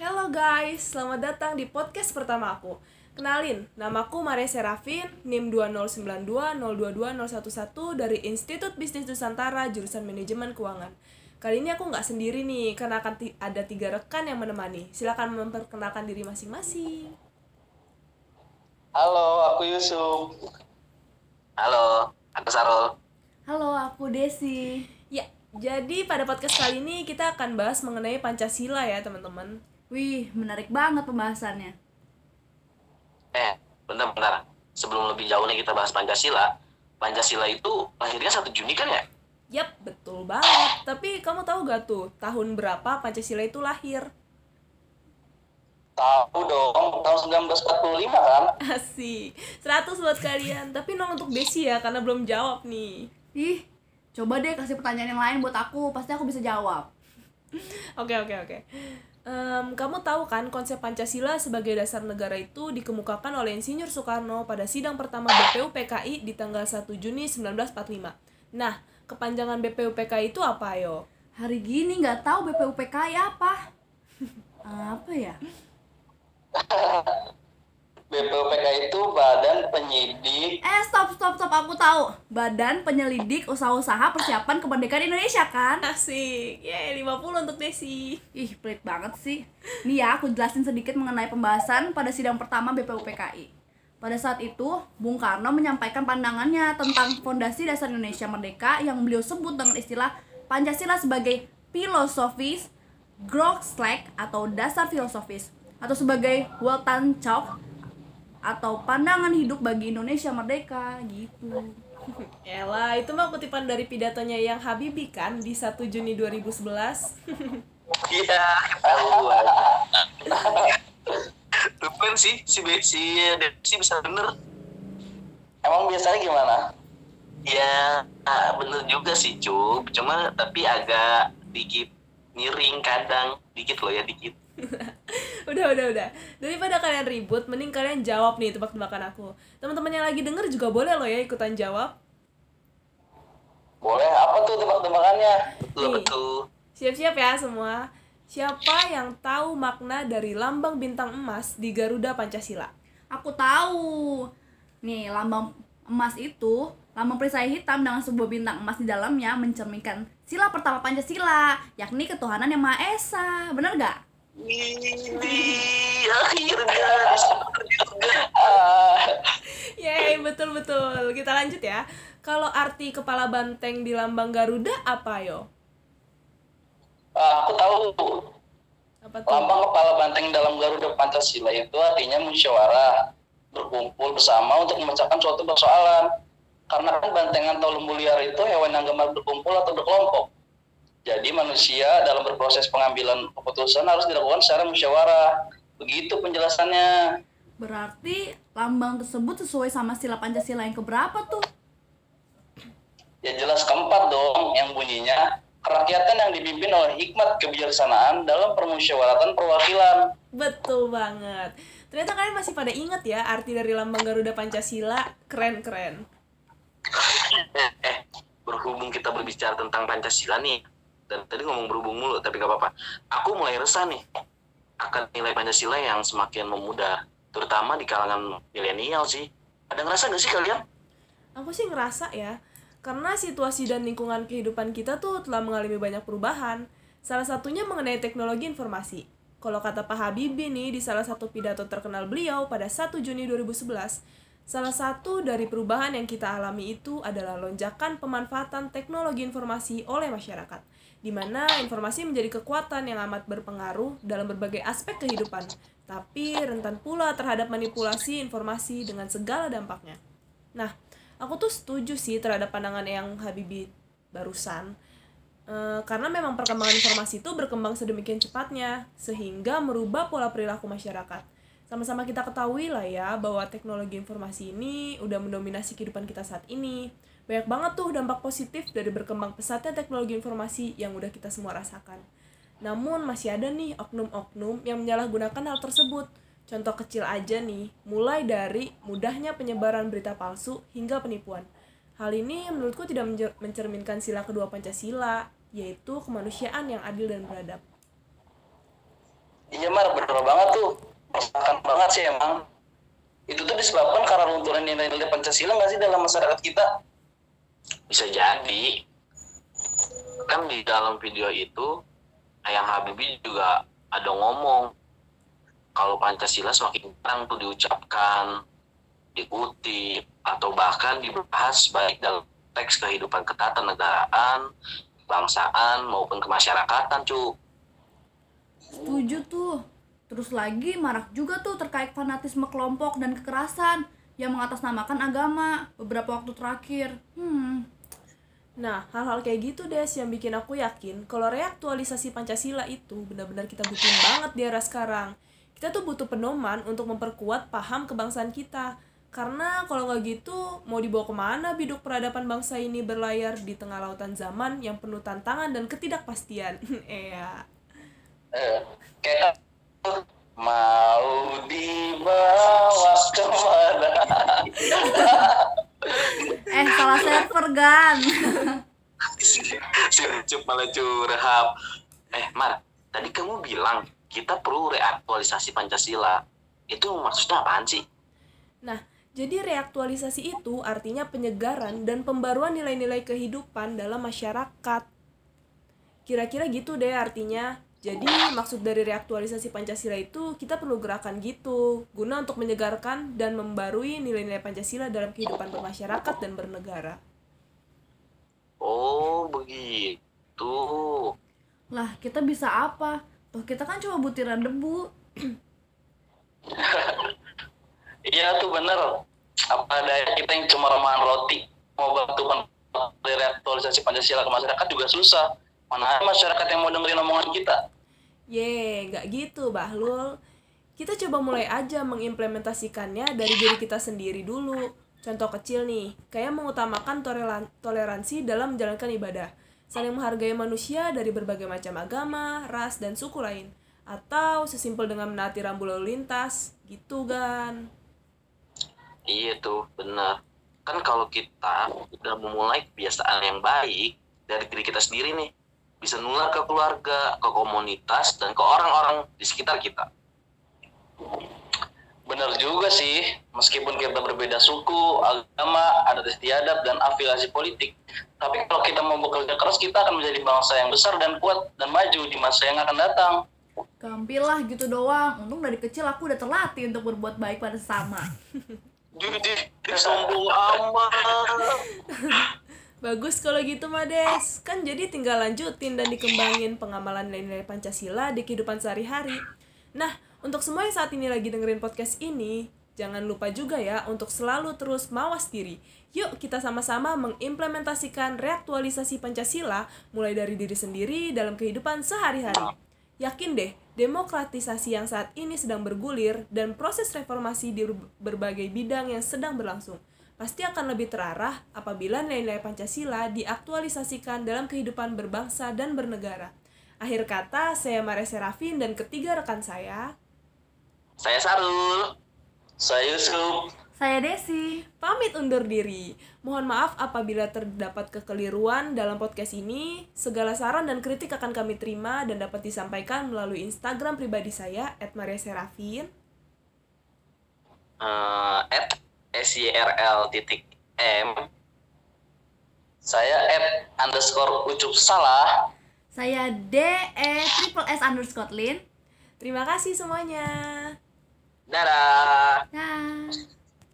Hello guys, selamat datang di podcast pertama aku. Kenalin, namaku Maria Serafin, NIM 20920220111 dari Institut Bisnis Nusantara jurusan Manajemen Keuangan. Kali ini aku nggak sendiri nih, karena akan ada tiga rekan yang menemani. Silakan memperkenalkan diri masing-masing. Halo, aku Yusuf. Halo, aku Sarul. Halo, aku Desi. Ya, jadi pada podcast kali ini kita akan bahas mengenai Pancasila ya teman-teman. Wih, menarik banget pembahasannya. Eh, benar-benar. Sebelum lebih jauh nih kita bahas Pancasila. Pancasila itu lahirnya 1 Juni kan ya? Yap, betul banget. Tapi kamu tahu gak tuh tahun berapa Pancasila itu lahir? Tahu dong, tahun 1945 kan? Asik, 100 buat kalian. Tapi nol untuk Desi ya, karena belum jawab nih. Ih, coba deh kasih pertanyaan yang lain buat aku, pasti aku bisa jawab. Oke, oke, oke. Em, kamu tahu kan konsep Pancasila sebagai dasar negara itu dikemukakan oleh Insinyur Soekarno pada sidang pertama BPU PKI di tanggal 1 Juni 1945. Nah, kepanjangan BPU PKI itu apa yo? Hari gini nggak tahu BPUPKI apa. apa ya? BPUPK itu Badan Penyidik Eh, stop, stop, stop. Aku tahu. Badan Penyelidik Usaha-Usaha Persiapan Kemerdekaan Indonesia kan? Asik, yeay 50 untuk Desi. Ih, pelit banget sih. Nih ya, aku jelasin sedikit mengenai pembahasan pada sidang pertama BPUPKI. Pada saat itu, Bung Karno menyampaikan pandangannya tentang fondasi dasar Indonesia Merdeka yang beliau sebut dengan istilah Pancasila sebagai filosofis, Grokslek atau dasar filosofis, atau sebagai Weltanschauung atau pandangan hidup bagi Indonesia Merdeka gitu. Ella, itu mah kutipan dari pidatonya yang Habibie kan di 1 Juni 2011. Iya, tahu. Lumayan sih, si Betsy, Desi bisa bener. Emang biasanya gimana? Ya, ah, bener juga sih, Cup. Cuma tapi agak dikit miring kadang. Dikit loh ya, dikit. Udah udah udah daripada kalian ribut mending kalian jawab nih tebak-tebakan aku teman-teman yang lagi denger juga boleh loh ya ikutan jawab Boleh, apa tuh tebak-tebakannya? Betul, Nih. betul. siap-siap ya semua siapa yang tahu makna dari lambang bintang emas di Garuda Pancasila Aku tahu. Nih, lambang emas itu lambang perisai hitam dengan sebuah bintang emas di dalamnya mencerminkan sila pertama Pancasila, yakni ketuhanan yang Maha Esa. Bener gak? Ini akhirnya Yeay betul betul kita lanjut ya kalau arti kepala banteng di lambang Garuda apa yo ah, aku tahu. apa tuh Lambang kepala banteng dalam Garuda Pancasila itu artinya musyawarah, berkumpul bersama untuk memecahkan suatu persoalan. Karena kan bantengan atau lembu liar itu hewan yang gemar berkumpul atau berkelompok. Jadi manusia dalam berproses pengambilan keputusan harus dilakukan secara musyawarah. Begitu penjelasannya. Berarti lambang tersebut sesuai sama sila Pancasila yang keberapa tuh? Ya jelas keempat dong yang bunyinya kerakyatan yang dipimpin oleh hikmat kebijaksanaan dalam permusyawaratan perwakilan. Betul banget. Ternyata kalian masih pada ingat ya arti dari lambang Garuda Pancasila. Keren keren. eh, eh, berhubung kita berbicara tentang Pancasila nih, dan tadi ngomong berhubung mulu, tapi gak apa-apa. Aku mulai resah nih akan nilai Pancasila yang semakin memudar, terutama di kalangan milenial sih. Ada ngerasa gak sih kalian? Aku sih ngerasa ya, karena situasi dan lingkungan kehidupan kita tuh telah mengalami banyak perubahan. Salah satunya mengenai teknologi informasi. Kalau kata Pak Habibie nih di salah satu pidato terkenal beliau pada 1 Juni 2011, salah satu dari perubahan yang kita alami itu adalah lonjakan pemanfaatan teknologi informasi oleh masyarakat, di mana informasi menjadi kekuatan yang amat berpengaruh dalam berbagai aspek kehidupan, tapi rentan pula terhadap manipulasi informasi dengan segala dampaknya. Nah, aku tuh setuju sih terhadap pandangan yang Habibie barusan. Eh, karena memang perkembangan informasi itu berkembang sedemikian cepatnya sehingga merubah pola perilaku masyarakat. Sama-sama kita ketahui lah ya bahwa teknologi informasi ini udah mendominasi kehidupan kita saat ini. Banyak banget tuh dampak positif dari berkembang pesatnya teknologi informasi yang udah kita semua rasakan. Namun masih ada nih oknum-oknum yang menyalahgunakan hal tersebut. Contoh kecil aja nih, mulai dari mudahnya penyebaran berita palsu hingga penipuan. Hal ini menurutku tidak mencerminkan sila kedua Pancasila, yaitu kemanusiaan yang adil dan beradab. Iya Mar, bener banget tuh merasakan banget sih emang. Itu tuh disebabkan karena runtuhnya nilai-nilai Pancasila nggak sih dalam masyarakat kita? Bisa jadi. Kan di dalam video itu Ayang Habibie juga ada ngomong kalau Pancasila semakin jarang tuh diucapkan dikutip atau bahkan dibahas baik dalam teks kehidupan ketatanegaraan kebangsaan maupun kemasyarakatan cu. Setuju tuh. Terus lagi marak juga tuh terkait fanatisme kelompok dan kekerasan yang mengatasnamakan agama beberapa waktu terakhir. Hmm, Nah, hal-hal kayak gitu Des yang bikin aku yakin kalau reaktualisasi Pancasila itu benar-benar kita butuhin banget di era sekarang. Kita tuh butuh pedoman untuk memperkuat paham kebangsaan kita. Karena kalau nggak gitu, mau dibawa ke mana biduk peradaban bangsa ini berlayar di tengah lautan zaman yang penuh tantangan dan ketidakpastian? Iya. eh, kayak mau dibawa ke mana eh salah server gan. si Ucup malah curhat eh Mar tadi kamu bilang kita perlu reaktualisasi Pancasila itu maksudnya apaan sih Nah, jadi reaktualisasi itu artinya penyegaran dan pembaruan nilai-nilai kehidupan dalam masyarakat. Kira-kira gitu deh artinya. Jadi maksud dari reaktualisasi Pancasila itu kita perlu gerakan gitu, guna untuk menyegarkan dan membarui nilai-nilai Pancasila dalam kehidupan bermasyarakat dan bernegara. oh begitu Lah, kita bisa apa? Tuh kita kan cuma butiran debu. iya tuh bener apa daya kita yang cuma remahan roti mau bantu reaktualisasi Pancasila ke masyarakat juga susah mana ada masyarakat yang mau dengerin omongan kita Ye, nggak gitu, Bahlul. Kita coba mulai aja mengimplementasikannya dari diri kita sendiri dulu. Contoh kecil nih, kayak mengutamakan toleran- toleransi dalam menjalankan ibadah. Saling menghargai manusia dari berbagai macam agama, ras, dan suku lain. Atau sesimpel dengan menaati rambu lalu lintas, gitu kan. iya tuh benar kan kalau kita udah memulai kebiasaan yang baik dari diri kita sendiri nih bisa nular ke keluarga ke komunitas dan ke orang-orang di sekitar kita Bener juga sih, meskipun kita berbeda suku, agama, adat istiadat, dan afiliasi politik. Tapi kalau kita mau bekerja keras, kita akan menjadi bangsa yang besar dan kuat dan maju di masa yang akan datang. Gampil lah gitu doang. Untung dari kecil aku udah terlatih untuk berbuat baik pada sesama. jadi sombong amat Bagus kalau gitu Mades. Kan jadi tinggal lanjutin dan dikembangin pengamalan nilai-nilai Pancasila di kehidupan sehari-hari. Nah, untuk semua yang saat ini lagi dengerin podcast ini, jangan lupa juga ya untuk selalu terus mawas diri. Yuk kita sama-sama mengimplementasikan reaktualisasi Pancasila mulai dari diri sendiri dalam kehidupan sehari-hari. Yakin deh, demokratisasi yang saat ini sedang bergulir dan proses reformasi di berbagai bidang yang sedang berlangsung pasti akan lebih terarah apabila nilai-nilai Pancasila diaktualisasikan dalam kehidupan berbangsa dan bernegara. Akhir kata, saya Maria Serafin dan ketiga rekan saya saya Sarul Saya Yusuf. Saya Desi. pamit undur diri. Mohon maaf apabila terdapat kekeliruan dalam podcast ini. Segala saran dan kritik akan kami terima dan dapat disampaikan melalui Instagram pribadi saya @mariaserafin. Eh, at SYRL titik M. Saya F underscore ucup salah. Saya D E triple S underscore Lin. Terima kasih semuanya. Dadah, dadah.